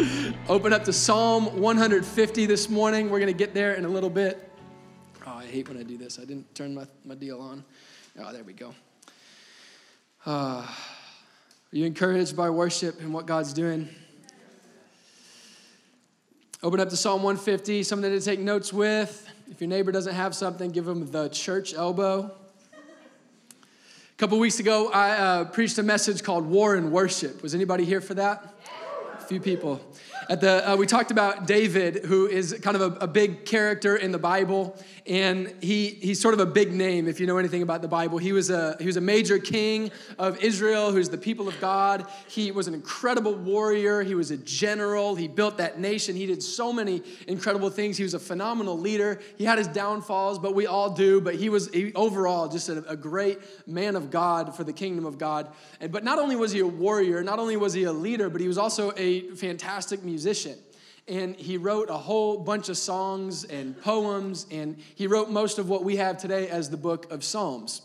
Open up to Psalm 150 this morning. We're going to get there in a little bit. Oh, I hate when I do this. I didn't turn my, my deal on. Oh, there we go. Uh, are you encouraged by worship and what God's doing? Open up to Psalm 150, something to take notes with. If your neighbor doesn't have something, give them the church elbow. A couple weeks ago, I uh, preached a message called War and Worship. Was anybody here for that? A few people. At the, uh, we talked about David, who is kind of a, a, big character in the Bible, and he, he's sort of a big name if you know anything about the Bible. He was, a, he was a major king of Israel, who's the people of God. He was an incredible warrior, he was a general, he built that nation. He did so many incredible things. He was a phenomenal leader. He had his downfalls, but we all do, but he was he, overall just a, a great man of God for the kingdom of God. And, but not only was he a warrior, not only was he a leader, but he was also a fantastic musician. And he wrote a whole bunch of songs and poems, and he wrote most of what we have today as the book of Psalms.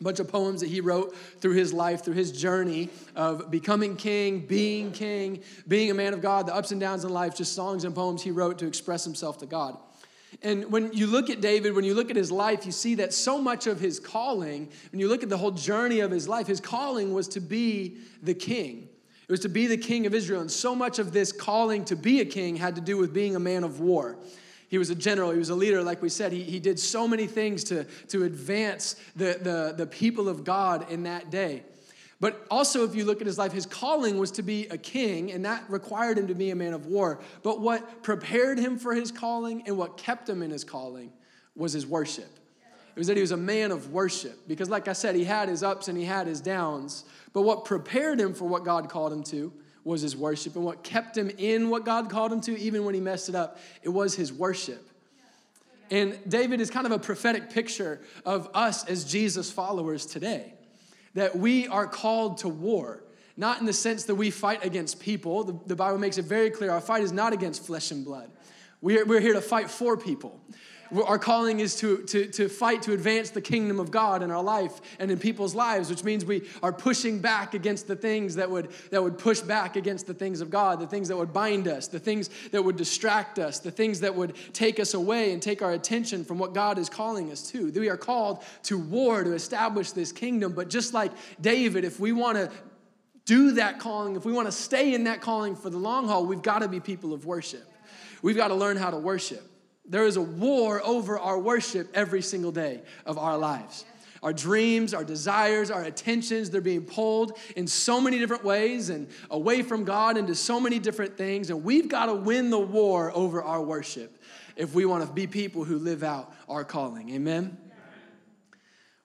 A bunch of poems that he wrote through his life, through his journey of becoming king, being king, being a man of God, the ups and downs in life, just songs and poems he wrote to express himself to God. And when you look at David, when you look at his life, you see that so much of his calling, when you look at the whole journey of his life, his calling was to be the king. It was to be the king of Israel. And so much of this calling to be a king had to do with being a man of war. He was a general, he was a leader, like we said. He, he did so many things to, to advance the, the, the people of God in that day. But also, if you look at his life, his calling was to be a king, and that required him to be a man of war. But what prepared him for his calling and what kept him in his calling was his worship. It was that he was a man of worship. Because, like I said, he had his ups and he had his downs. But what prepared him for what God called him to was his worship. And what kept him in what God called him to, even when he messed it up, it was his worship. And David is kind of a prophetic picture of us as Jesus followers today. That we are called to war, not in the sense that we fight against people. The, the Bible makes it very clear our fight is not against flesh and blood. We're, we're here to fight for people. Our calling is to, to, to fight to advance the kingdom of God in our life and in people's lives, which means we are pushing back against the things that would, that would push back against the things of God, the things that would bind us, the things that would distract us, the things that would take us away and take our attention from what God is calling us to. We are called to war to establish this kingdom, but just like David, if we want to do that calling, if we want to stay in that calling for the long haul, we've got to be people of worship. We've got to learn how to worship. There is a war over our worship every single day of our lives. Our dreams, our desires, our attentions, they're being pulled in so many different ways and away from God into so many different things. And we've got to win the war over our worship if we want to be people who live out our calling. Amen?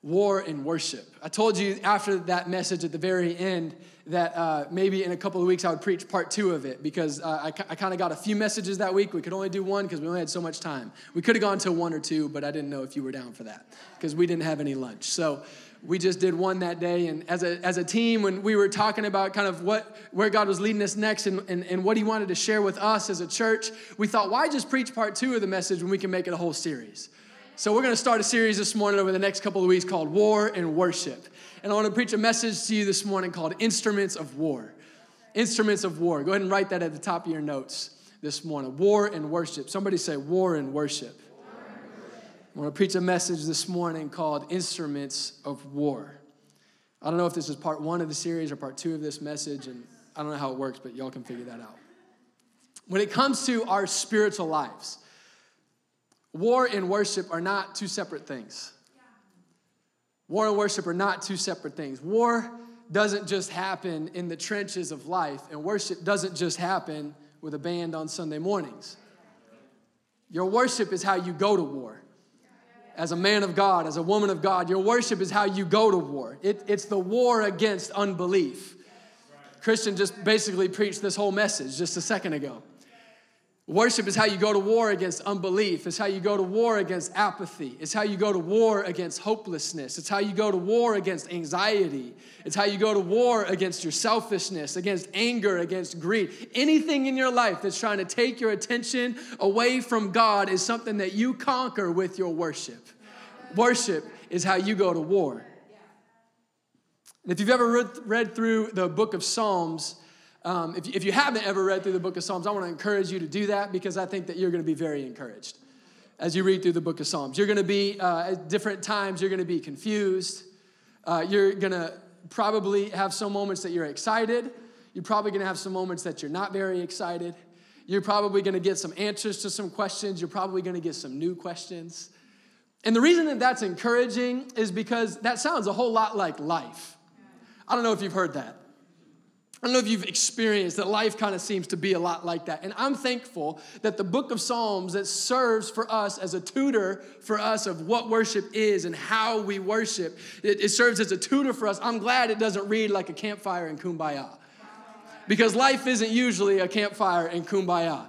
War and worship. I told you after that message at the very end that uh, maybe in a couple of weeks I would preach part two of it because uh, I, I kind of got a few messages that week. We could only do one because we only had so much time. We could have gone to one or two, but I didn't know if you were down for that because we didn't have any lunch. So we just did one that day. And as a, as a team, when we were talking about kind of what where God was leading us next and, and, and what He wanted to share with us as a church, we thought, why just preach part two of the message when we can make it a whole series? So we're going to start a series this morning over the next couple of weeks called War and Worship and I want to preach a message to you this morning called Instruments of War. Instruments of War. Go ahead and write that at the top of your notes this morning. War and worship. Somebody say war and worship. I want to preach a message this morning called Instruments of War. I don't know if this is part one of the series or part two of this message, and I don't know how it works, but y'all can figure that out. When it comes to our spiritual lives, war and worship are not two separate things. War and worship are not two separate things. War doesn't just happen in the trenches of life, and worship doesn't just happen with a band on Sunday mornings. Your worship is how you go to war. As a man of God, as a woman of God, your worship is how you go to war. It, it's the war against unbelief. Christian just basically preached this whole message just a second ago. Worship is how you go to war against unbelief. It's how you go to war against apathy. It's how you go to war against hopelessness. It's how you go to war against anxiety. It's how you go to war against your selfishness, against anger, against greed. Anything in your life that's trying to take your attention away from God is something that you conquer with your worship. Worship is how you go to war. And if you've ever read, read through the book of Psalms, Um, if, if you haven't ever read through the book of Psalms, I want to encourage you to do that because I think that you're going to be very encouraged as you read through the book of Psalms. You're going to be, uh, at different times, you're going to be confused. Uh, you're going to probably have some moments that you're excited. You're probably going to have some moments that you're not very excited. You're probably going to get some answers to some questions. You're probably going to get some new questions. And the reason that that's encouraging is because that sounds a whole lot like life. I don't know if you've heard that. I don't know if you've experienced that life kind of seems to be a lot like that. And I'm thankful that the book of Psalms that serves for us as a tutor for us of what worship is and how we worship, it, it serves as a tutor for us. I'm glad it doesn't read like a campfire and kumbaya. Because life isn't usually a campfire and kumbaya.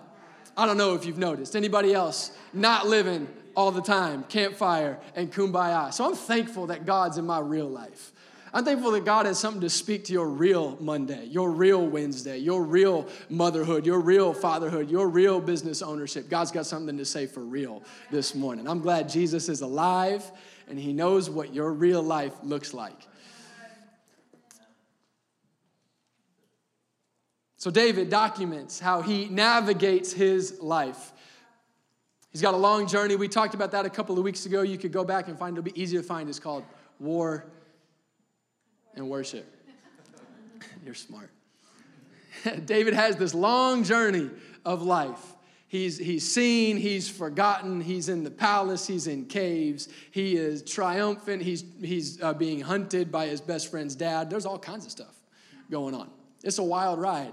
I don't know if you've noticed. Anybody else not living all the time, campfire and kumbaya. So I'm thankful that God's in my real life. I'm thankful that God has something to speak to your real Monday, your real Wednesday, your real motherhood, your real fatherhood, your real business ownership. God's got something to say for real this morning. I'm glad Jesus is alive and he knows what your real life looks like. So, David documents how he navigates his life. He's got a long journey. We talked about that a couple of weeks ago. You could go back and find it'll be easy to find. It's called War and worship. You're smart. David has this long journey of life. He's, he's seen, he's forgotten, he's in the palace, he's in caves, he is triumphant, he's, he's uh, being hunted by his best friend's dad. There's all kinds of stuff going on. It's a wild ride.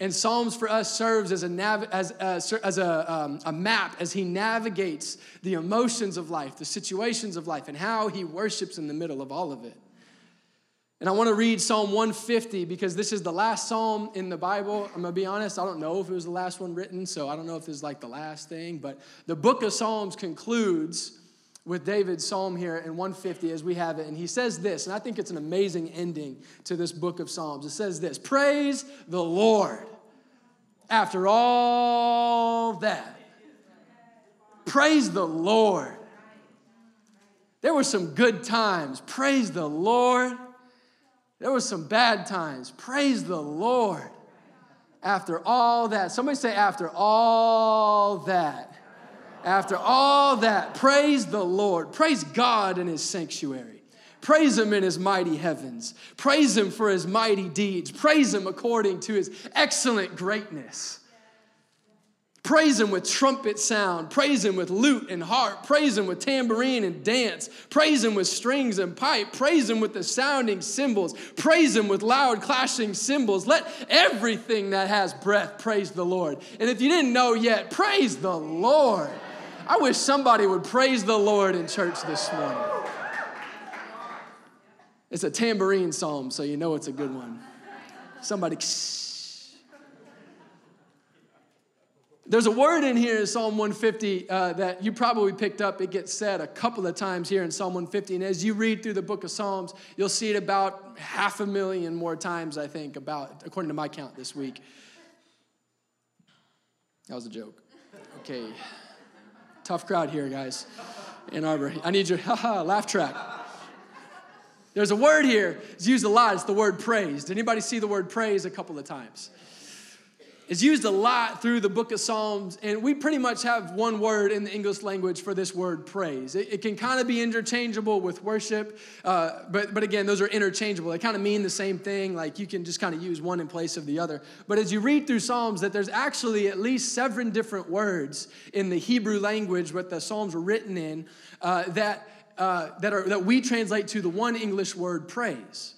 And Psalms for us serves as a, nav- as, a, as a, um, a map as he navigates the emotions of life, the situations of life, and how he worships in the middle of all of it. And I want to read Psalm 150 because this is the last psalm in the Bible. I'm going to be honest, I don't know if it was the last one written, so I don't know if this is like the last thing, but the book of Psalms concludes with David's psalm here in 150 as we have it. And he says this, and I think it's an amazing ending to this book of Psalms. It says this Praise the Lord after all that. Praise the Lord. There were some good times. Praise the Lord. There were some bad times. Praise the Lord. After all that, somebody say, after all that. After all that, praise the Lord. Praise God in his sanctuary. Praise him in his mighty heavens. Praise him for his mighty deeds. Praise him according to his excellent greatness. Praise him with trumpet sound. Praise him with lute and harp. Praise him with tambourine and dance. Praise him with strings and pipe. Praise him with the sounding cymbals. Praise him with loud clashing cymbals. Let everything that has breath praise the Lord. And if you didn't know yet, praise the Lord. I wish somebody would praise the Lord in church this morning. It's a tambourine psalm, so you know it's a good one. Somebody. There's a word in here in Psalm 150 uh, that you probably picked up. It gets said a couple of times here in Psalm 150. And as you read through the book of Psalms, you'll see it about half a million more times, I think, about according to my count this week. That was a joke. Okay. Tough crowd here, guys. Ann Arbor. I need your haha laugh track. There's a word here. It's used a lot. It's the word praise. Did anybody see the word praise a couple of times? Is used a lot through the book of Psalms, and we pretty much have one word in the English language for this word praise. It, it can kind of be interchangeable with worship, uh, but, but again, those are interchangeable. They kind of mean the same thing, like you can just kind of use one in place of the other. But as you read through Psalms, that there's actually at least seven different words in the Hebrew language, what the Psalms were written in, uh, that, uh, that, are, that we translate to the one English word praise.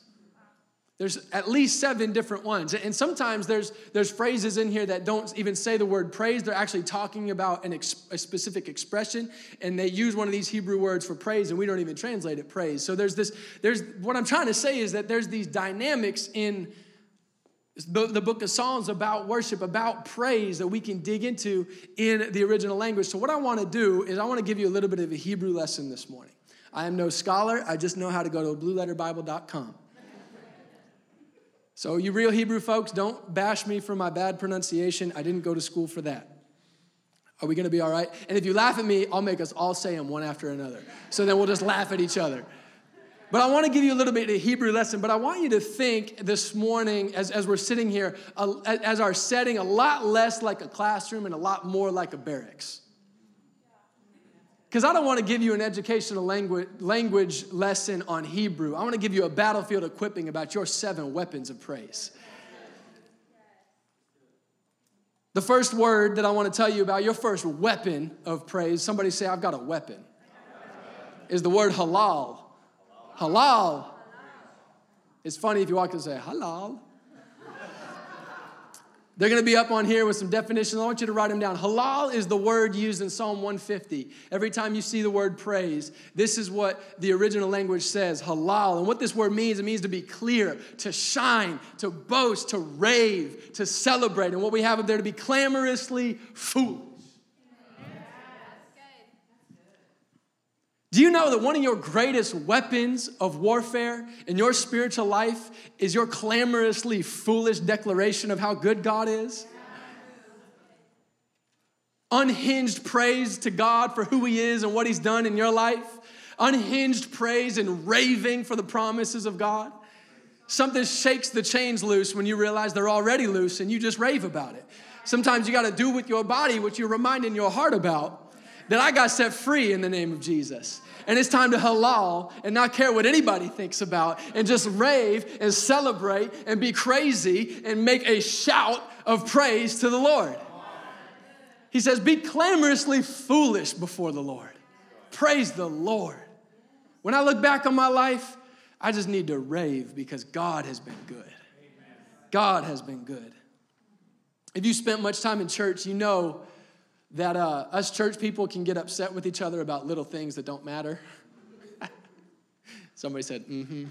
There's at least seven different ones. And sometimes there's, there's phrases in here that don't even say the word praise. They're actually talking about an ex, a specific expression, and they use one of these Hebrew words for praise, and we don't even translate it praise. So there's this, there's what I'm trying to say is that there's these dynamics in the, the book of Psalms about worship, about praise that we can dig into in the original language. So what I want to do is I want to give you a little bit of a Hebrew lesson this morning. I am no scholar, I just know how to go to blueletterbible.com. So, you real Hebrew folks, don't bash me for my bad pronunciation. I didn't go to school for that. Are we gonna be all right? And if you laugh at me, I'll make us all say them one after another. So then we'll just laugh at each other. But I want to give you a little bit of a Hebrew lesson, but I want you to think this morning as, as we're sitting here, uh, as our setting, a lot less like a classroom and a lot more like a barracks. Because I don't want to give you an educational language, language lesson on Hebrew. I want to give you a battlefield equipping about your seven weapons of praise. The first word that I want to tell you about, your first weapon of praise, somebody say, I've got a weapon, is the word halal. Halal. It's funny if you walk and say, halal. They're going to be up on here with some definitions. I want you to write them down. Halal is the word used in Psalm 150. Every time you see the word praise, this is what the original language says halal. And what this word means, it means to be clear, to shine, to boast, to rave, to celebrate. And what we have up there to be clamorously foolish. Do you know that one of your greatest weapons of warfare in your spiritual life is your clamorously foolish declaration of how good God is? Unhinged praise to God for who He is and what He's done in your life. Unhinged praise and raving for the promises of God. Something shakes the chains loose when you realize they're already loose and you just rave about it. Sometimes you got to do with your body what you're reminding your heart about that I got set free in the name of Jesus. And it's time to halal and not care what anybody thinks about and just rave and celebrate and be crazy and make a shout of praise to the Lord. He says, Be clamorously foolish before the Lord. Praise the Lord. When I look back on my life, I just need to rave because God has been good. God has been good. If you spent much time in church, you know that uh, us church people can get upset with each other about little things that don't matter. Somebody said, mm hmm.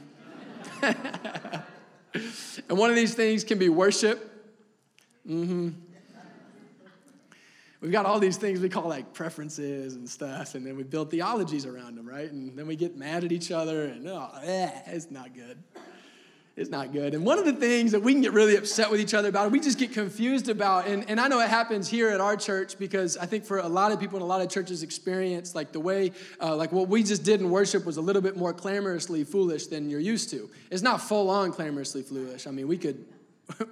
and one of these things can be worship. Mm hmm. We've got all these things we call like preferences and stuff, and then we build theologies around them, right? And then we get mad at each other, and oh, eh, it's not good. It's not good. And one of the things that we can get really upset with each other about, we just get confused about, and, and I know it happens here at our church because I think for a lot of people in a lot of churches experience, like the way, uh, like what we just did in worship was a little bit more clamorously foolish than you're used to. It's not full on clamorously foolish. I mean, we could.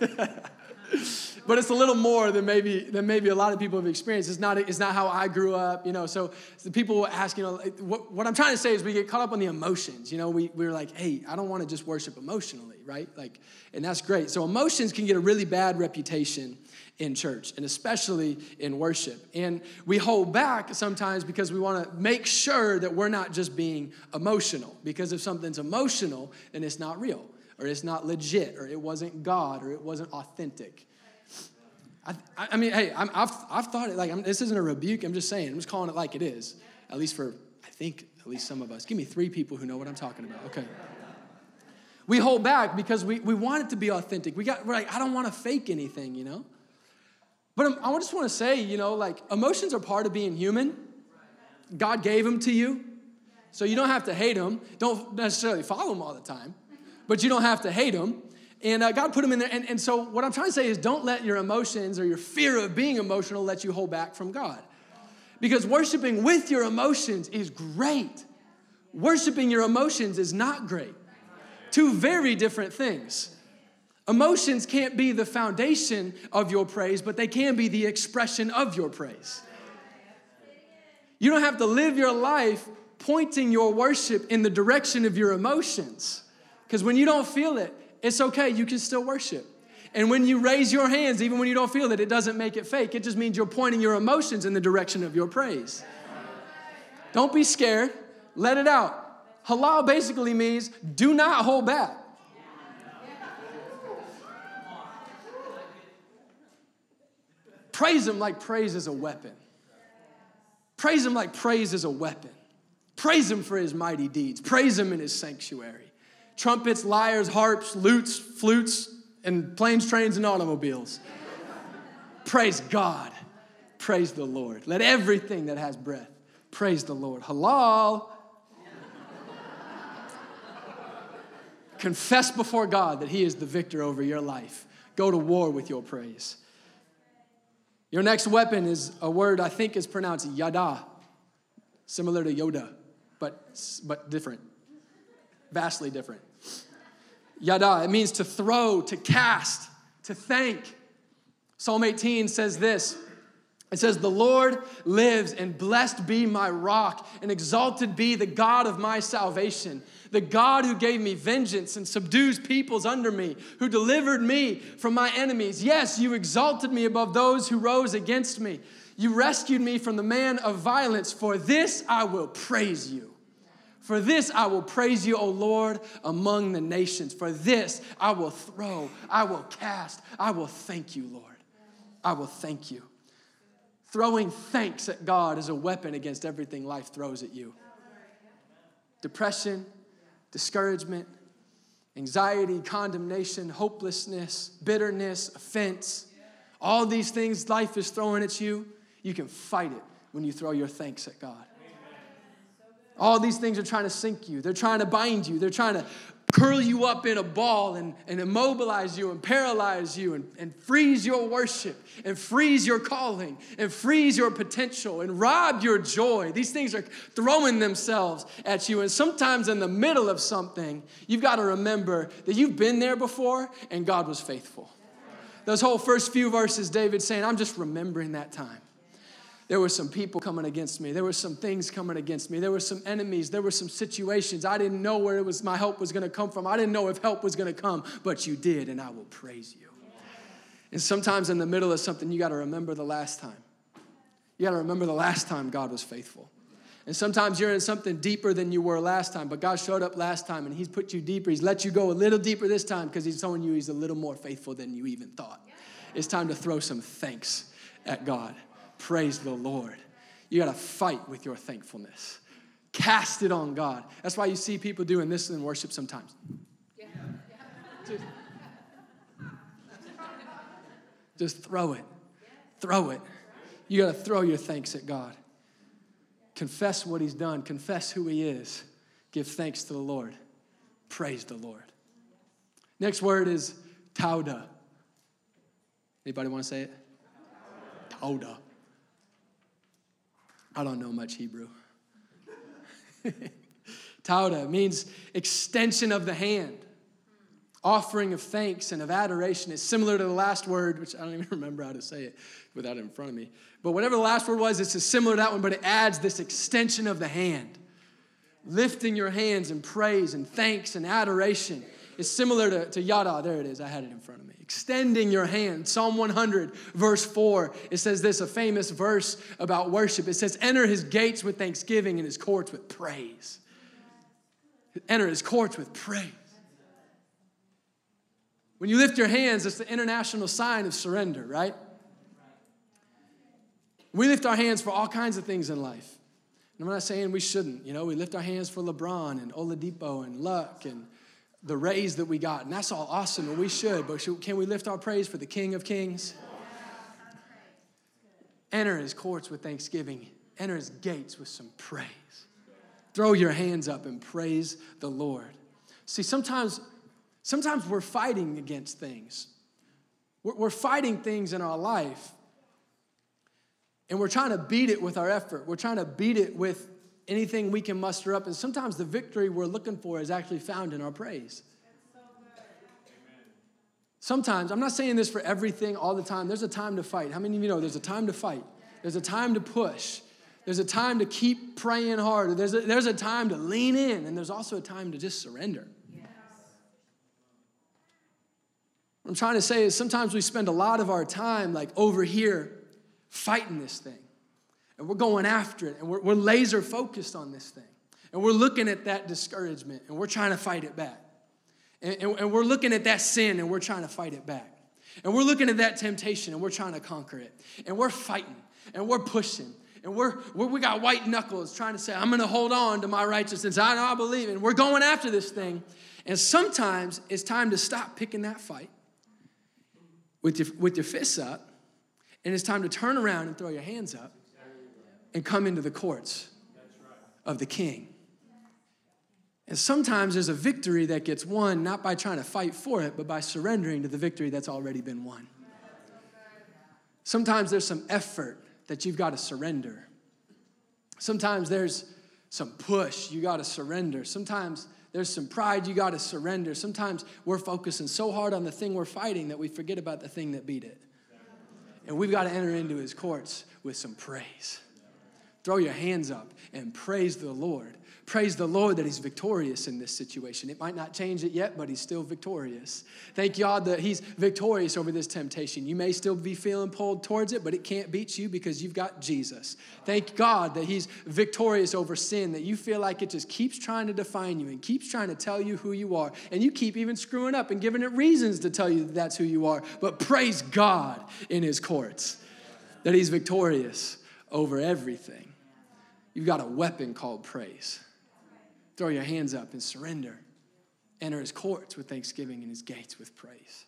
but it's a little more than maybe than maybe a lot of people have experienced. It's not it's not how I grew up, you know. So the people ask, you know, what, what I'm trying to say is we get caught up on the emotions. You know, we we're like, hey, I don't want to just worship emotionally, right? Like, and that's great. So emotions can get a really bad reputation in church and especially in worship. And we hold back sometimes because we want to make sure that we're not just being emotional. Because if something's emotional, then it's not real or it's not legit or it wasn't God or it wasn't authentic. I, I mean, hey, i have I've thought it like I'm, this isn't a rebuke. I'm just saying. I'm just calling it like it is. At least for I think at least some of us. Give me three people who know what I'm talking about. Okay. We hold back because we, we want it to be authentic. We got we're like I don't want to fake anything, you know. But I just want to say, you know, like emotions are part of being human. God gave them to you, so you don't have to hate them. Don't necessarily follow them all the time, but you don't have to hate them. And uh, God put them in there. And, and so, what I'm trying to say is don't let your emotions or your fear of being emotional let you hold back from God. Because worshiping with your emotions is great, worshiping your emotions is not great. Two very different things. Emotions can't be the foundation of your praise, but they can be the expression of your praise. You don't have to live your life pointing your worship in the direction of your emotions. Because when you don't feel it, it's okay. You can still worship. And when you raise your hands, even when you don't feel it, it doesn't make it fake. It just means you're pointing your emotions in the direction of your praise. Don't be scared. Let it out. Halal basically means do not hold back. Praise Him like praise is a weapon. Praise Him like praise is a weapon. Praise Him for His mighty deeds. Praise Him in His sanctuary trumpets, lyres, harps, lutes, flutes, and planes, trains, and automobiles. praise God. Praise the Lord. Let everything that has breath praise the Lord. Halal. Confess before God that He is the victor over your life. Go to war with your praise. Your next weapon is a word I think is pronounced yada, similar to Yoda. but, but different, vastly different. Yada, it means to throw, to cast, to thank. Psalm 18 says this it says, The Lord lives, and blessed be my rock, and exalted be the God of my salvation, the God who gave me vengeance and subdues peoples under me, who delivered me from my enemies. Yes, you exalted me above those who rose against me. You rescued me from the man of violence. For this I will praise you. For this I will praise you, O Lord, among the nations. For this I will throw, I will cast, I will thank you, Lord. I will thank you. Throwing thanks at God is a weapon against everything life throws at you depression, discouragement, anxiety, condemnation, hopelessness, bitterness, offense. All these things life is throwing at you, you can fight it when you throw your thanks at God. All these things are trying to sink you. They're trying to bind you. They're trying to curl you up in a ball and, and immobilize you and paralyze you and, and freeze your worship and freeze your calling and freeze your potential and rob your joy. These things are throwing themselves at you. And sometimes in the middle of something, you've got to remember that you've been there before and God was faithful. Those whole first few verses, David saying, I'm just remembering that time. There were some people coming against me. There were some things coming against me. There were some enemies. There were some situations. I didn't know where it was my help was going to come from. I didn't know if help was going to come, but you did, and I will praise you. And sometimes in the middle of something, you got to remember the last time. You got to remember the last time God was faithful. And sometimes you're in something deeper than you were last time, but God showed up last time and He's put you deeper. He's let you go a little deeper this time because He's showing you He's a little more faithful than you even thought. It's time to throw some thanks at God. Praise the Lord. You got to fight with your thankfulness. Cast it on God. That's why you see people doing this in worship sometimes. Yeah. Just, just throw it. Throw it. You got to throw your thanks at God. Confess what He's done, confess who He is. Give thanks to the Lord. Praise the Lord. Next word is tauda. Anybody want to say it? Tauda. I don't know much Hebrew. Tauda means extension of the hand, offering of thanks and of adoration. It's similar to the last word, which I don't even remember how to say it without it in front of me. But whatever the last word was, it's similar to that one, but it adds this extension of the hand, lifting your hands in praise and thanks and adoration. It's similar to, to yada. There it is. I had it in front of me. Extending your hand. Psalm 100, verse 4. It says this, a famous verse about worship. It says, Enter his gates with thanksgiving and his courts with praise. Enter his courts with praise. When you lift your hands, it's the international sign of surrender, right? We lift our hands for all kinds of things in life. And I'm not saying we shouldn't. You know, we lift our hands for LeBron and Oladipo and Luck and the raise that we got. And that's all awesome, and we should. But should, can we lift our praise for the King of Kings? Enter his courts with thanksgiving, enter his gates with some praise. Throw your hands up and praise the Lord. See, sometimes, sometimes we're fighting against things. We're, we're fighting things in our life, and we're trying to beat it with our effort. We're trying to beat it with anything we can muster up. And sometimes the victory we're looking for is actually found in our praise. Sometimes, I'm not saying this for everything all the time. There's a time to fight. How many of you know there's a time to fight? There's a time to push. There's a time to keep praying harder. There's a, there's a time to lean in, and there's also a time to just surrender. What I'm trying to say is sometimes we spend a lot of our time like over here fighting this thing and we're going after it. And we're, we're laser focused on this thing. And we're looking at that discouragement and we're trying to fight it back. And, and, and we're looking at that sin and we're trying to fight it back. And we're looking at that temptation and we're trying to conquer it. And we're fighting and we're pushing and we're, we're, we got white knuckles trying to say i'm going to hold on to my righteousness. I know i believe and we're going after this thing. And sometimes it's time to stop picking that fight with your, with your fists up. And it's time to turn around and throw your hands up and come into the courts of the king. And sometimes there's a victory that gets won not by trying to fight for it, but by surrendering to the victory that's already been won. Sometimes there's some effort that you've got to surrender. Sometimes there's some push, you got to surrender. Sometimes there's some pride you got to surrender. Sometimes we're focusing so hard on the thing we're fighting that we forget about the thing that beat it. And we've got to enter into his courts with some praise. Throw your hands up and praise the Lord Praise the Lord that He's victorious in this situation. It might not change it yet, but He's still victorious. Thank God that He's victorious over this temptation. You may still be feeling pulled towards it, but it can't beat you because you've got Jesus. Thank God that He's victorious over sin, that you feel like it just keeps trying to define you and keeps trying to tell you who you are. And you keep even screwing up and giving it reasons to tell you that that's who you are. But praise God in His courts that He's victorious over everything. You've got a weapon called praise. Throw your hands up and surrender. Enter his courts with thanksgiving and his gates with praise.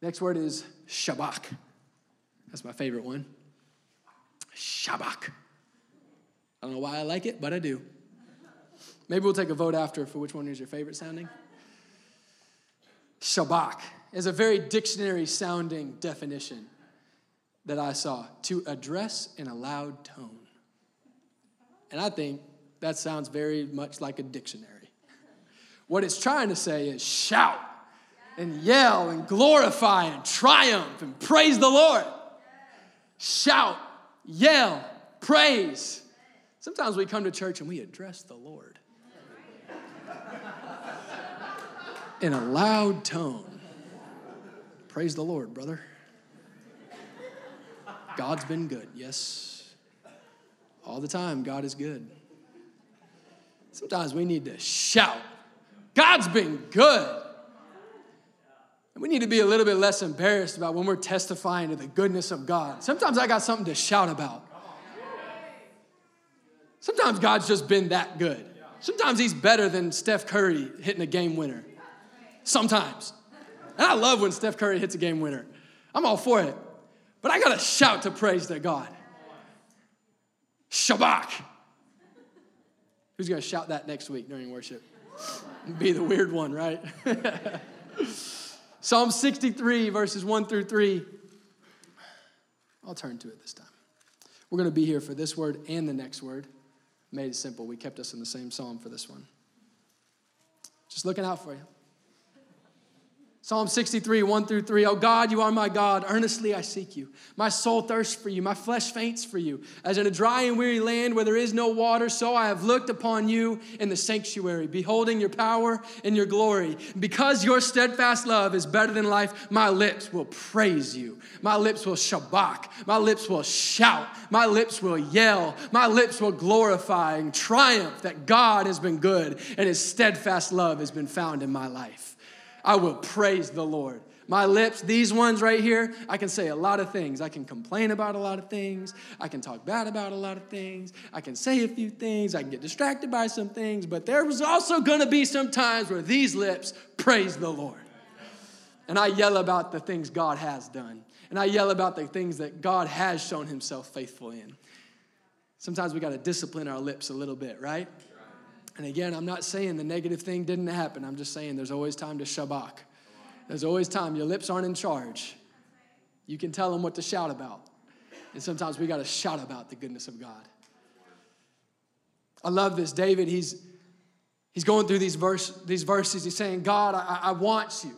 Next word is shabak. That's my favorite one. Shabak. I don't know why I like it, but I do. Maybe we'll take a vote after for which one is your favorite sounding. Shabak is a very dictionary sounding definition that I saw to address in a loud tone. And I think that sounds very much like a dictionary. What it's trying to say is shout and yell and glorify and triumph and praise the Lord. Shout, yell, praise. Sometimes we come to church and we address the Lord in a loud tone. Praise the Lord, brother. God's been good. Yes, all the time, God is good. Sometimes we need to shout, God's been good. And we need to be a little bit less embarrassed about when we're testifying to the goodness of God. Sometimes I got something to shout about. Sometimes God's just been that good. Sometimes He's better than Steph Curry hitting a game winner. Sometimes. And I love when Steph Curry hits a game winner. I'm all for it. But I got to shout to praise to God. Shabak. Who's going to shout that next week during worship? Be the weird one, right? Psalm 63, verses 1 through 3. I'll turn to it this time. We're going to be here for this word and the next word. Made it simple. We kept us in the same psalm for this one. Just looking out for you. Psalm 63, 1 through 3. Oh God, you are my God. Earnestly I seek you. My soul thirsts for you. My flesh faints for you. As in a dry and weary land where there is no water, so I have looked upon you in the sanctuary, beholding your power and your glory. Because your steadfast love is better than life, my lips will praise you. My lips will shabak. My lips will shout. My lips will yell. My lips will glorify and triumph that God has been good and his steadfast love has been found in my life. I will praise the Lord. My lips, these ones right here, I can say a lot of things. I can complain about a lot of things. I can talk bad about a lot of things. I can say a few things. I can get distracted by some things. But there was also going to be some times where these lips praise the Lord. And I yell about the things God has done. And I yell about the things that God has shown himself faithful in. Sometimes we got to discipline our lips a little bit, right? And again, I'm not saying the negative thing didn't happen. I'm just saying there's always time to shabak. There's always time. Your lips aren't in charge. You can tell them what to shout about. And sometimes we got to shout about the goodness of God. I love this. David, he's, he's going through these, verse, these verses. He's saying, God, I, I want you.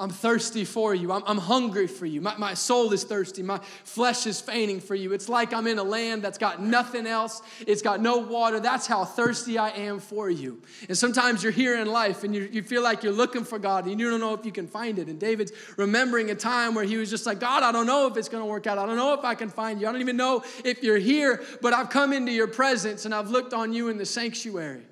I'm thirsty for you. I'm, I'm hungry for you. My, my soul is thirsty. My flesh is fainting for you. It's like I'm in a land that's got nothing else. It's got no water. That's how thirsty I am for you. And sometimes you're here in life and you, you feel like you're looking for God and you don't know if you can find it. And David's remembering a time where he was just like, God, I don't know if it's going to work out. I don't know if I can find you. I don't even know if you're here, but I've come into your presence and I've looked on you in the sanctuary.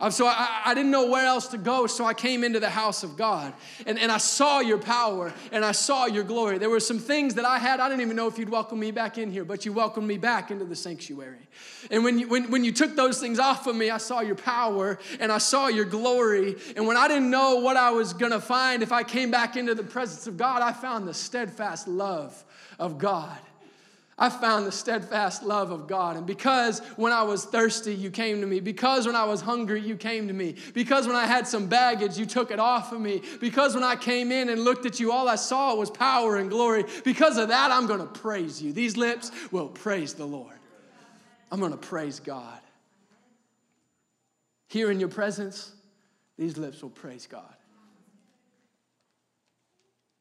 Um, so I, I didn't know where else to go, so I came into the house of God. And, and I saw your power and I saw your glory. There were some things that I had, I didn't even know if you'd welcome me back in here, but you welcomed me back into the sanctuary. And when you, when, when you took those things off of me, I saw your power and I saw your glory. And when I didn't know what I was gonna find if I came back into the presence of God, I found the steadfast love of God. I found the steadfast love of God. And because when I was thirsty, you came to me. Because when I was hungry, you came to me. Because when I had some baggage, you took it off of me. Because when I came in and looked at you, all I saw was power and glory. Because of that, I'm going to praise you. These lips will praise the Lord. I'm going to praise God. Here in your presence, these lips will praise God.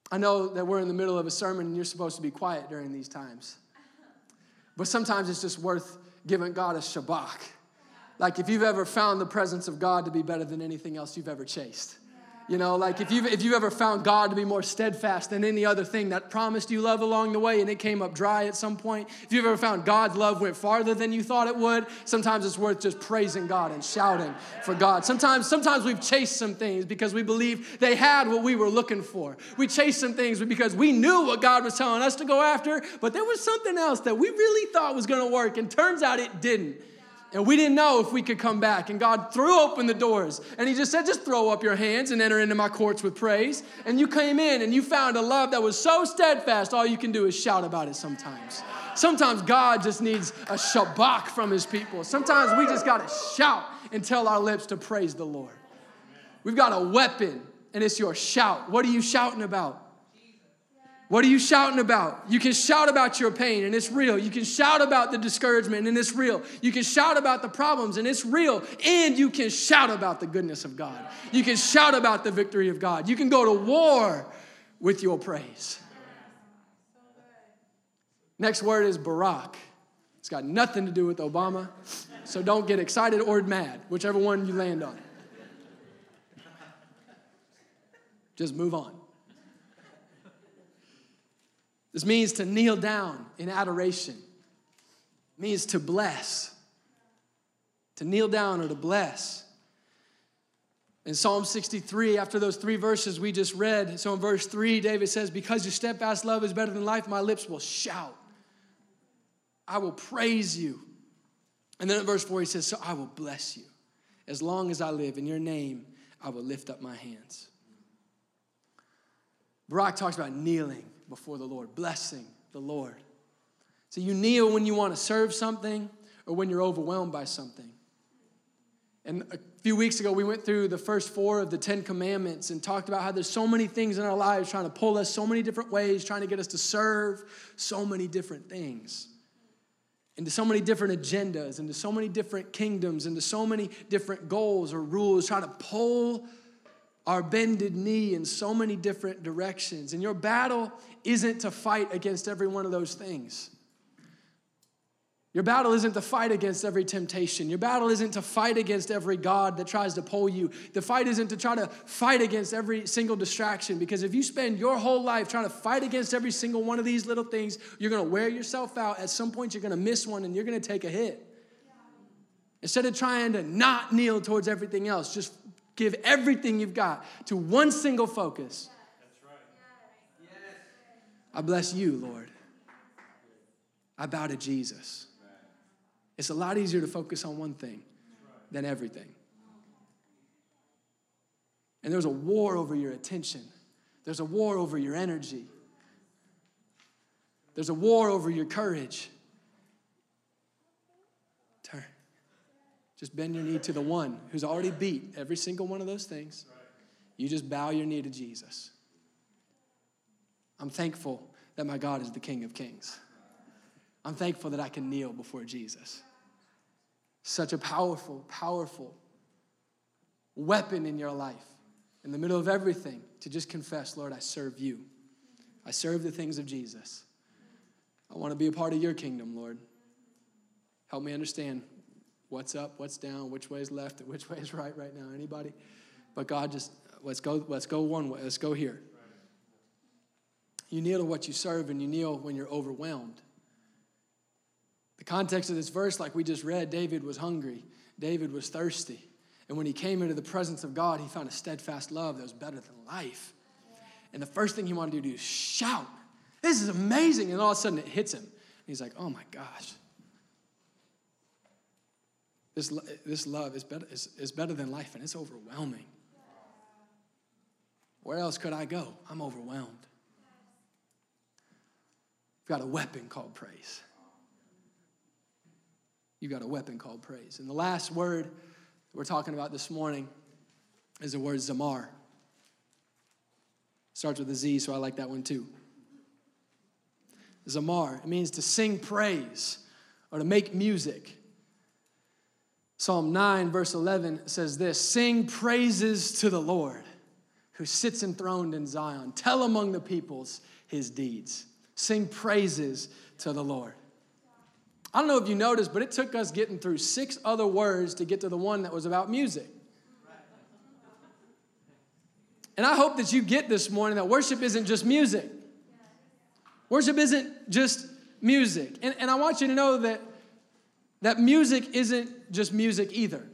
I know that we're in the middle of a sermon and you're supposed to be quiet during these times. But sometimes it's just worth giving God a shabak. Like if you've ever found the presence of God to be better than anything else you've ever chased. You know, like if you've, if you've ever found God to be more steadfast than any other thing that promised you love along the way and it came up dry at some point, if you've ever found God's love went farther than you thought it would, sometimes it's worth just praising God and shouting for God. Sometimes, sometimes we've chased some things because we believe they had what we were looking for. We chased some things because we knew what God was telling us to go after, but there was something else that we really thought was going to work, and turns out it didn't. And we didn't know if we could come back. And God threw open the doors. And He just said, just throw up your hands and enter into my courts with praise. And you came in and you found a love that was so steadfast, all you can do is shout about it sometimes. Sometimes God just needs a shabak from His people. Sometimes we just got to shout and tell our lips to praise the Lord. We've got a weapon, and it's your shout. What are you shouting about? What are you shouting about? You can shout about your pain and it's real. You can shout about the discouragement and it's real. You can shout about the problems and it's real. And you can shout about the goodness of God. You can shout about the victory of God. You can go to war with your praise. Next word is Barack. It's got nothing to do with Obama, so don't get excited or mad, whichever one you land on. Just move on. This means to kneel down in adoration. It means to bless. To kneel down or to bless. In Psalm 63, after those three verses we just read, so in verse 3, David says, Because your steadfast love is better than life, my lips will shout. I will praise you. And then in verse 4, he says, So I will bless you. As long as I live, in your name, I will lift up my hands. Barak talks about kneeling before the Lord, blessing the Lord. So you kneel when you want to serve something or when you're overwhelmed by something. And a few weeks ago, we went through the first four of the Ten Commandments and talked about how there's so many things in our lives trying to pull us so many different ways, trying to get us to serve so many different things, into so many different agendas, into so many different kingdoms, into so many different goals or rules, trying to pull our bended knee in so many different directions. And your battle isn't to fight against every one of those things. Your battle isn't to fight against every temptation. Your battle isn't to fight against every God that tries to pull you. The fight isn't to try to fight against every single distraction because if you spend your whole life trying to fight against every single one of these little things, you're going to wear yourself out. At some point, you're going to miss one and you're going to take a hit. Instead of trying to not kneel towards everything else, just Give everything you've got to one single focus. I bless you, Lord. I bow to Jesus. It's a lot easier to focus on one thing than everything. And there's a war over your attention, there's a war over your energy, there's a war over your courage. Just bend your knee to the one who's already beat every single one of those things. You just bow your knee to Jesus. I'm thankful that my God is the King of Kings. I'm thankful that I can kneel before Jesus. Such a powerful, powerful weapon in your life, in the middle of everything, to just confess, Lord, I serve you. I serve the things of Jesus. I want to be a part of your kingdom, Lord. Help me understand what's up, what's down, which way is left, which way is right right now. Anybody? But God just let's go, let's go one way, let's go here. You kneel to what you serve, and you kneel when you're overwhelmed. The context of this verse, like we just read, David was hungry, David was thirsty. And when he came into the presence of God, he found a steadfast love that was better than life. And the first thing he wanted to do is shout, This is amazing. And all of a sudden it hits him. And he's like, Oh my gosh, this, this love is better, is, is better than life, and it's overwhelming. Where else could I go? I'm overwhelmed. You've got a weapon called praise. You've got a weapon called praise. And the last word we're talking about this morning is the word zamar. Starts with a Z, so I like that one too. Zamar, it means to sing praise or to make music Psalm 9, verse 11 says this Sing praises to the Lord who sits enthroned in Zion. Tell among the peoples his deeds. Sing praises to the Lord. I don't know if you noticed, but it took us getting through six other words to get to the one that was about music. And I hope that you get this morning that worship isn't just music. Worship isn't just music. And, and I want you to know that, that music isn't just music either.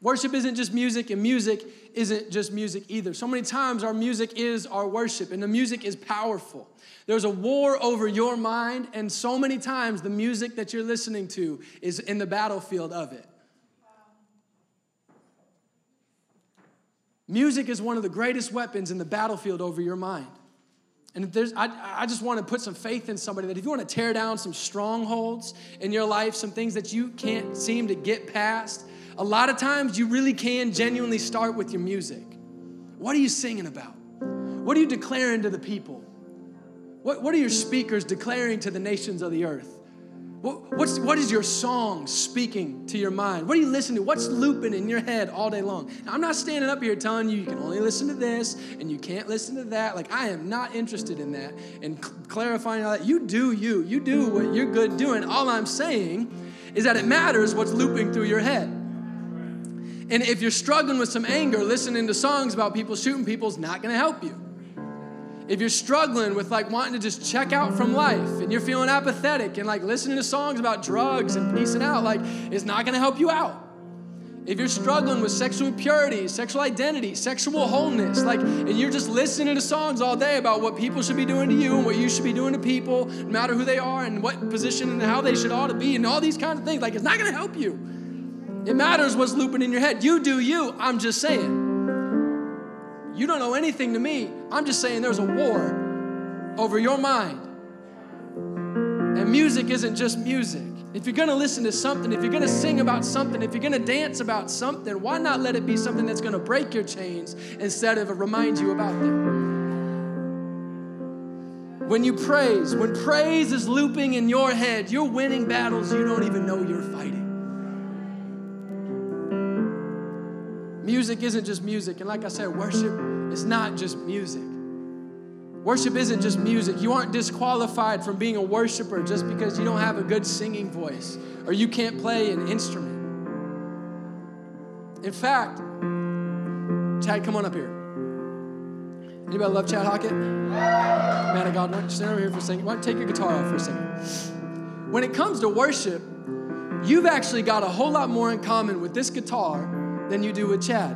Worship isn't just music, and music isn't just music either. So many times our music is our worship, and the music is powerful. There's a war over your mind, and so many times the music that you're listening to is in the battlefield of it. Music is one of the greatest weapons in the battlefield over your mind. And there's, I, I just want to put some faith in somebody that if you want to tear down some strongholds in your life, some things that you can't seem to get past, a lot of times you really can genuinely start with your music. What are you singing about? What are you declaring to the people? What, what are your speakers declaring to the nations of the earth? What, what's, what is your song speaking to your mind? What are you listening to? What's looping in your head all day long? Now, I'm not standing up here telling you you can only listen to this and you can't listen to that. Like, I am not interested in that and cl- clarifying all that. You do you. You do what you're good doing. All I'm saying is that it matters what's looping through your head. And if you're struggling with some anger, listening to songs about people shooting people is not going to help you if you're struggling with like wanting to just check out from life and you're feeling apathetic and like listening to songs about drugs and peacing out, like it's not gonna help you out. If you're struggling with sexual purity, sexual identity, sexual wholeness, like, and you're just listening to songs all day about what people should be doing to you and what you should be doing to people, no matter who they are and what position and how they should ought to be, and all these kinds of things, like, it's not gonna help you. It matters what's looping in your head. You do you, I'm just saying. You don't know anything to me. I'm just saying there's a war over your mind. And music isn't just music. If you're gonna listen to something, if you're gonna sing about something, if you're gonna dance about something, why not let it be something that's gonna break your chains instead of remind you about them? When you praise, when praise is looping in your head, you're winning battles you don't even know you're fighting. Music isn't just music. And like I said, worship is not just music. Worship isn't just music. You aren't disqualified from being a worshiper just because you don't have a good singing voice or you can't play an instrument. In fact, Chad, come on up here. Anybody love Chad Hockett? Man of God, stand over here for a second? Why don't you take your guitar off for a second? When it comes to worship, you've actually got a whole lot more in common with this guitar than you do with Chad.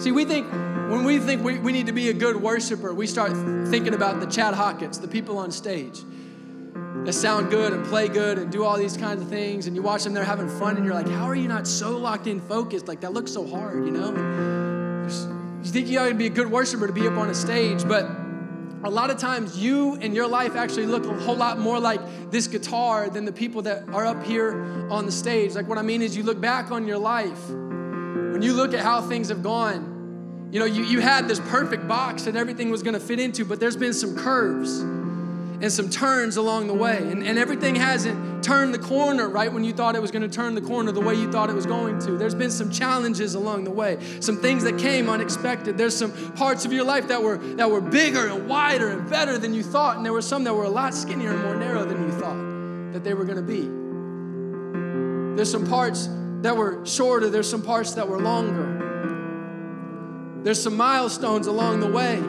See, we think, when we think we, we need to be a good worshiper, we start thinking about the Chad Hawkins, the people on stage that sound good and play good and do all these kinds of things, and you watch them, they're having fun, and you're like, how are you not so locked in, focused? Like, that looks so hard, you know? You think you ought to be a good worshiper to be up on a stage, but a lot of times you and your life actually look a whole lot more like this guitar than the people that are up here on the stage. Like, what I mean is, you look back on your life, when you look at how things have gone, you know, you, you had this perfect box that everything was gonna fit into, but there's been some curves and some turns along the way. And, and everything hasn't turned the corner right when you thought it was going to turn the corner the way you thought it was going to. There's been some challenges along the way, some things that came unexpected. There's some parts of your life that were, that were bigger and wider and better than you thought. And there were some that were a lot skinnier and more narrow than you thought that they were going to be. There's some parts that were shorter, there's some parts that were longer. There's some milestones along the way.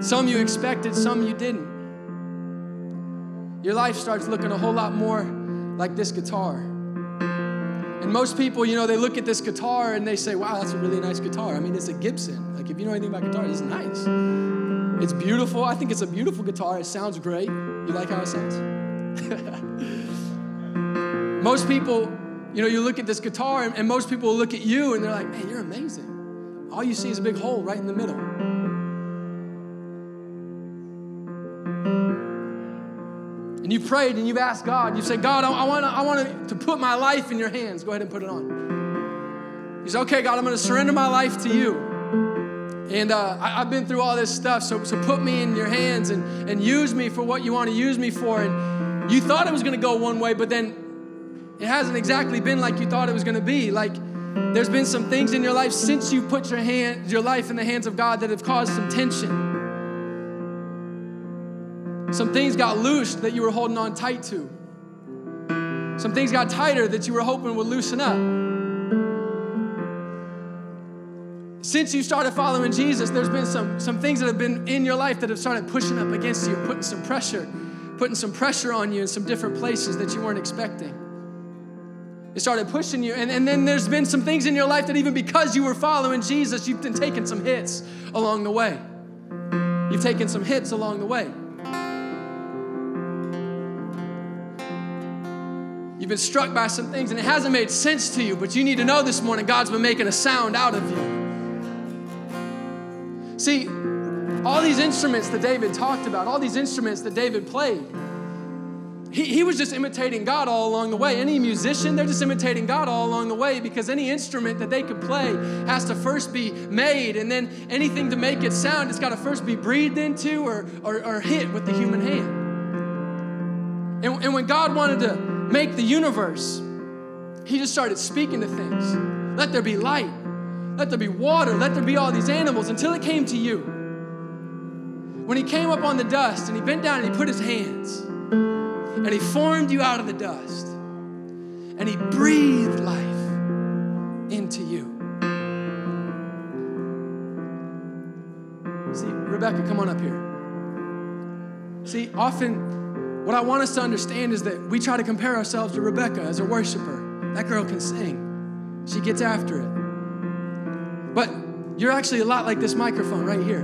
Some you expected, some you didn't. Your life starts looking a whole lot more like this guitar. And most people, you know, they look at this guitar and they say, wow, that's a really nice guitar. I mean, it's a Gibson. Like, if you know anything about guitar, it's nice. It's beautiful. I think it's a beautiful guitar. It sounds great. You like how it sounds? most people, you know, you look at this guitar and, and most people look at you and they're like, man, you're amazing. All you see is a big hole right in the middle. And you prayed and you've asked God, you said, God, I, want I want to put my life in your hands. Go ahead and put it on. He say, okay, God, I'm going to surrender my life to you. And uh, I, have been through all this stuff, so, so put me in your hands and, and use me for what you want to use me for. And, you thought it was going to go one way, but then it hasn't exactly been like you thought it was going to be. Like there's been some things in your life since you put your hand, your life in the hands of God that have caused some tension. Some things got loosed that you were holding on tight to. Some things got tighter that you were hoping would loosen up. Since you started following Jesus, there's been some, some things that have been in your life that have started pushing up against you, putting some pressure, putting some pressure on you in some different places that you weren't expecting. It started pushing you. And, and then there's been some things in your life that even because you were following Jesus, you've been taking some hits along the way. You've taken some hits along the way. You've been struck by some things and it hasn't made sense to you, but you need to know this morning God's been making a sound out of you. See, all these instruments that David talked about, all these instruments that David played, he, he was just imitating God all along the way. Any musician, they're just imitating God all along the way because any instrument that they could play has to first be made, and then anything to make it sound, it's got to first be breathed into or, or, or hit with the human hand. And, and when God wanted to make the universe, He just started speaking to things. Let there be light. Let there be water. Let there be all these animals until it came to you. When he came up on the dust and he bent down and he put his hands and he formed you out of the dust and he breathed life into you. See, Rebecca, come on up here. See, often what I want us to understand is that we try to compare ourselves to Rebecca as a worshiper. That girl can sing, she gets after it. But you're actually a lot like this microphone right here.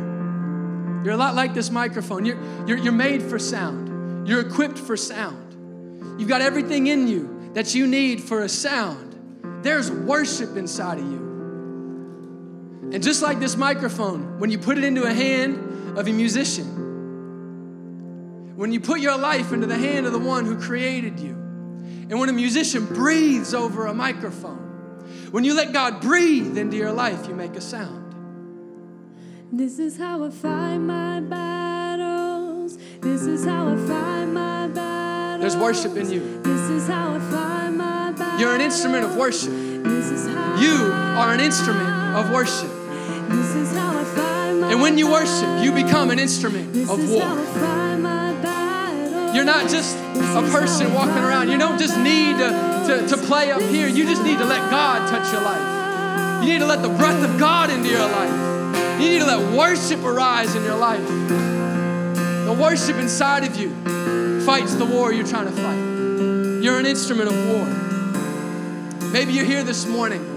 You're a lot like this microphone. You're, you're, you're made for sound, you're equipped for sound. You've got everything in you that you need for a sound. There's worship inside of you. And just like this microphone, when you put it into a hand of a musician, when you put your life into the hand of the one who created you, and when a musician breathes over a microphone, when you let God breathe into your life, you make a sound. This is how I fight my battles. This is how I fight my battles. There's worship in you. This is how I fight my battles. You're an instrument of worship. This is how You are an instrument of worship. This is how I fight my And when you worship, you become an instrument of is how I war. You're not just a person walking around. You don't just need to, to, to play up here. You just need to let God touch your life. You need to let the breath of God into your life. You need to let worship arise in your life. The worship inside of you fights the war you're trying to fight. You're an instrument of war. Maybe you're here this morning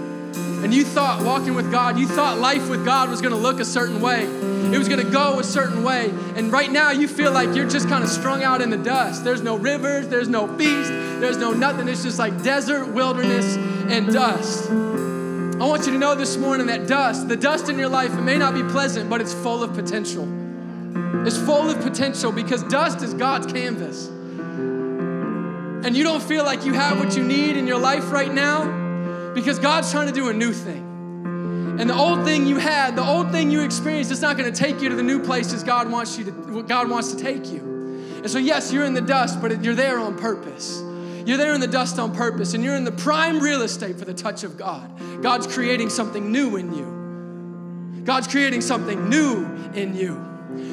and you thought walking with God, you thought life with God was going to look a certain way. It was going to go a certain way. And right now you feel like you're just kind of strung out in the dust. There's no rivers, there's no feast, there's no nothing. It's just like desert, wilderness, and dust. I want you to know this morning that dust, the dust in your life, it may not be pleasant, but it's full of potential. It's full of potential because dust is God's canvas. And you don't feel like you have what you need in your life right now because God's trying to do a new thing. And the old thing you had, the old thing you experienced, it's not going to take you to the new places God wants you to God wants to take you. And so yes, you're in the dust, but you're there on purpose. You're there in the dust on purpose, and you're in the prime real estate for the touch of God. God's creating something new in you. God's creating something new in you.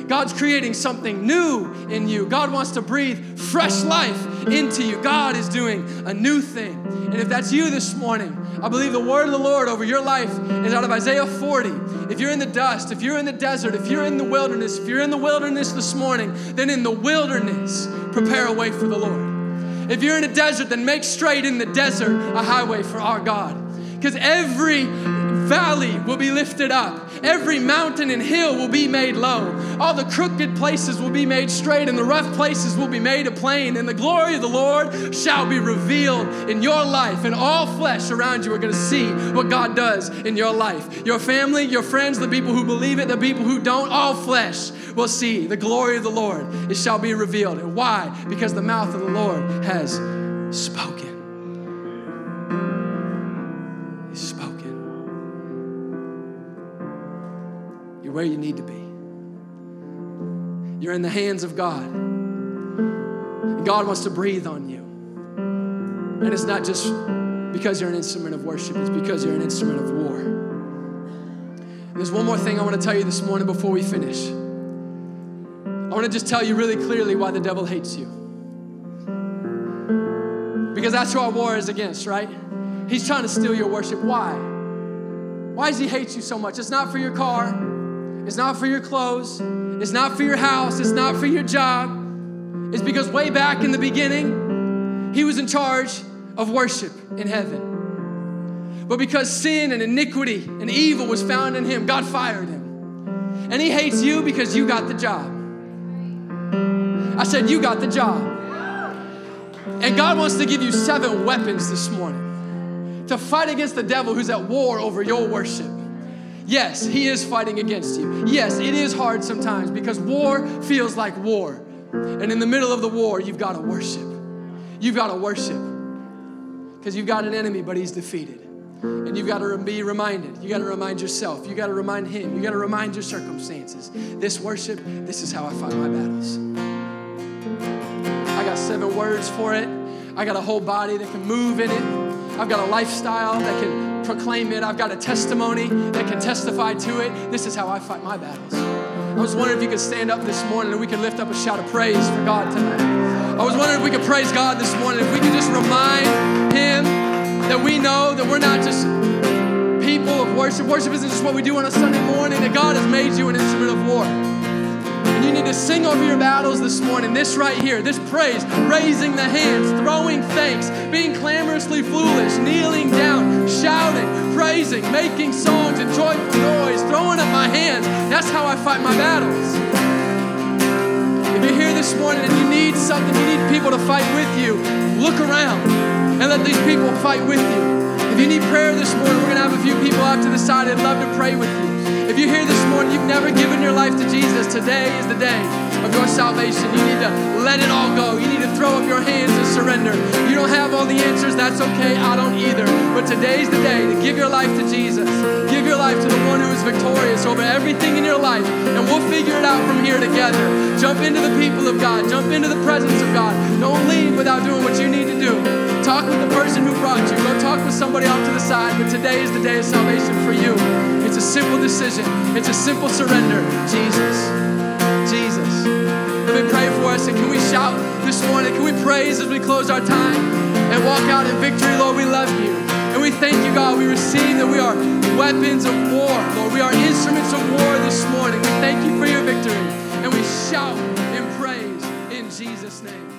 God's creating something new in you. God wants to breathe fresh life into you. God is doing a new thing. And if that's you this morning, I believe the word of the Lord over your life is out of Isaiah 40. If you're in the dust, if you're in the desert, if you're in the wilderness, if you're in the wilderness this morning, then in the wilderness, prepare a way for the Lord. If you're in a desert, then make straight in the desert a highway for our God. Because every valley will be lifted up, every mountain and hill will be made low. All the crooked places will be made straight, and the rough places will be made a plain. And the glory of the Lord shall be revealed in your life, and all flesh around you are going to see what God does in your life. Your family, your friends, the people who believe it, the people who don't, all flesh will see the glory of the Lord. It shall be revealed. And why? Because the mouth of the Lord has spoken. You're where you need to be. You're in the hands of God. God wants to breathe on you. And it's not just because you're an instrument of worship, it's because you're an instrument of war. And there's one more thing I want to tell you this morning before we finish. I want to just tell you really clearly why the devil hates you. Because that's who our war is against, right? He's trying to steal your worship. Why? Why does he hate you so much? It's not for your car, it's not for your clothes, it's not for your house, it's not for your job. It's because way back in the beginning, he was in charge of worship in heaven. But because sin and iniquity and evil was found in him, God fired him. And he hates you because you got the job. I said, You got the job. And God wants to give you seven weapons this morning to fight against the devil who's at war over your worship. Yes, he is fighting against you. Yes, it is hard sometimes because war feels like war. And in the middle of the war, you've got to worship. You've got to worship because you've got an enemy, but he's defeated. And you've got to be reminded. You got to remind yourself. You got to remind him. You got to remind your circumstances. This worship, this is how I fight my battles. I got seven words for it. I got a whole body that can move in it. I've got a lifestyle that can proclaim it. I've got a testimony that can testify to it. This is how I fight my battles. I was wondering if you could stand up this morning and we could lift up a shout of praise for God tonight. I was wondering if we could praise God this morning, if we could just remind Him that we know that we're not just people of worship. Worship isn't just what we do on a Sunday morning, that God has made you an instrument of war. Need to sing over your battles this morning. This right here, this praise, raising the hands, throwing thanks, being clamorously foolish, kneeling down, shouting, praising, making songs and joyful noise, throwing up my hands. That's how I fight my battles. If you're here this morning and you need something, you need people to fight with you, look around and let these people fight with you. If you need prayer this morning, we're going to have a few people out to the side. I'd love to pray with you. If you're here this morning, you've never given your life to Jesus, today is the day of your salvation. You need to let it all go. You need to throw up your hands and surrender. You don't have all the answers, that's okay. I don't either. But today's the day to give your life to Jesus. Give your life to the one who is victorious over everything in your life, and we'll figure it out from here together. Jump into the people of God, jump into the presence of God. Don't leave without doing what you need to do. Talk with the person who brought you. Go talk with somebody off to the side. But today is the day of salvation for you. It's a simple decision, it's a simple surrender. Jesus. Jesus. Let me pray for us. And can we shout this morning? Can we praise as we close our time and walk out in victory? Lord, we love you. And we thank you, God. We receive that we are weapons of war. Lord, we are instruments of war this morning. We thank you for your victory. And we shout in praise in Jesus' name.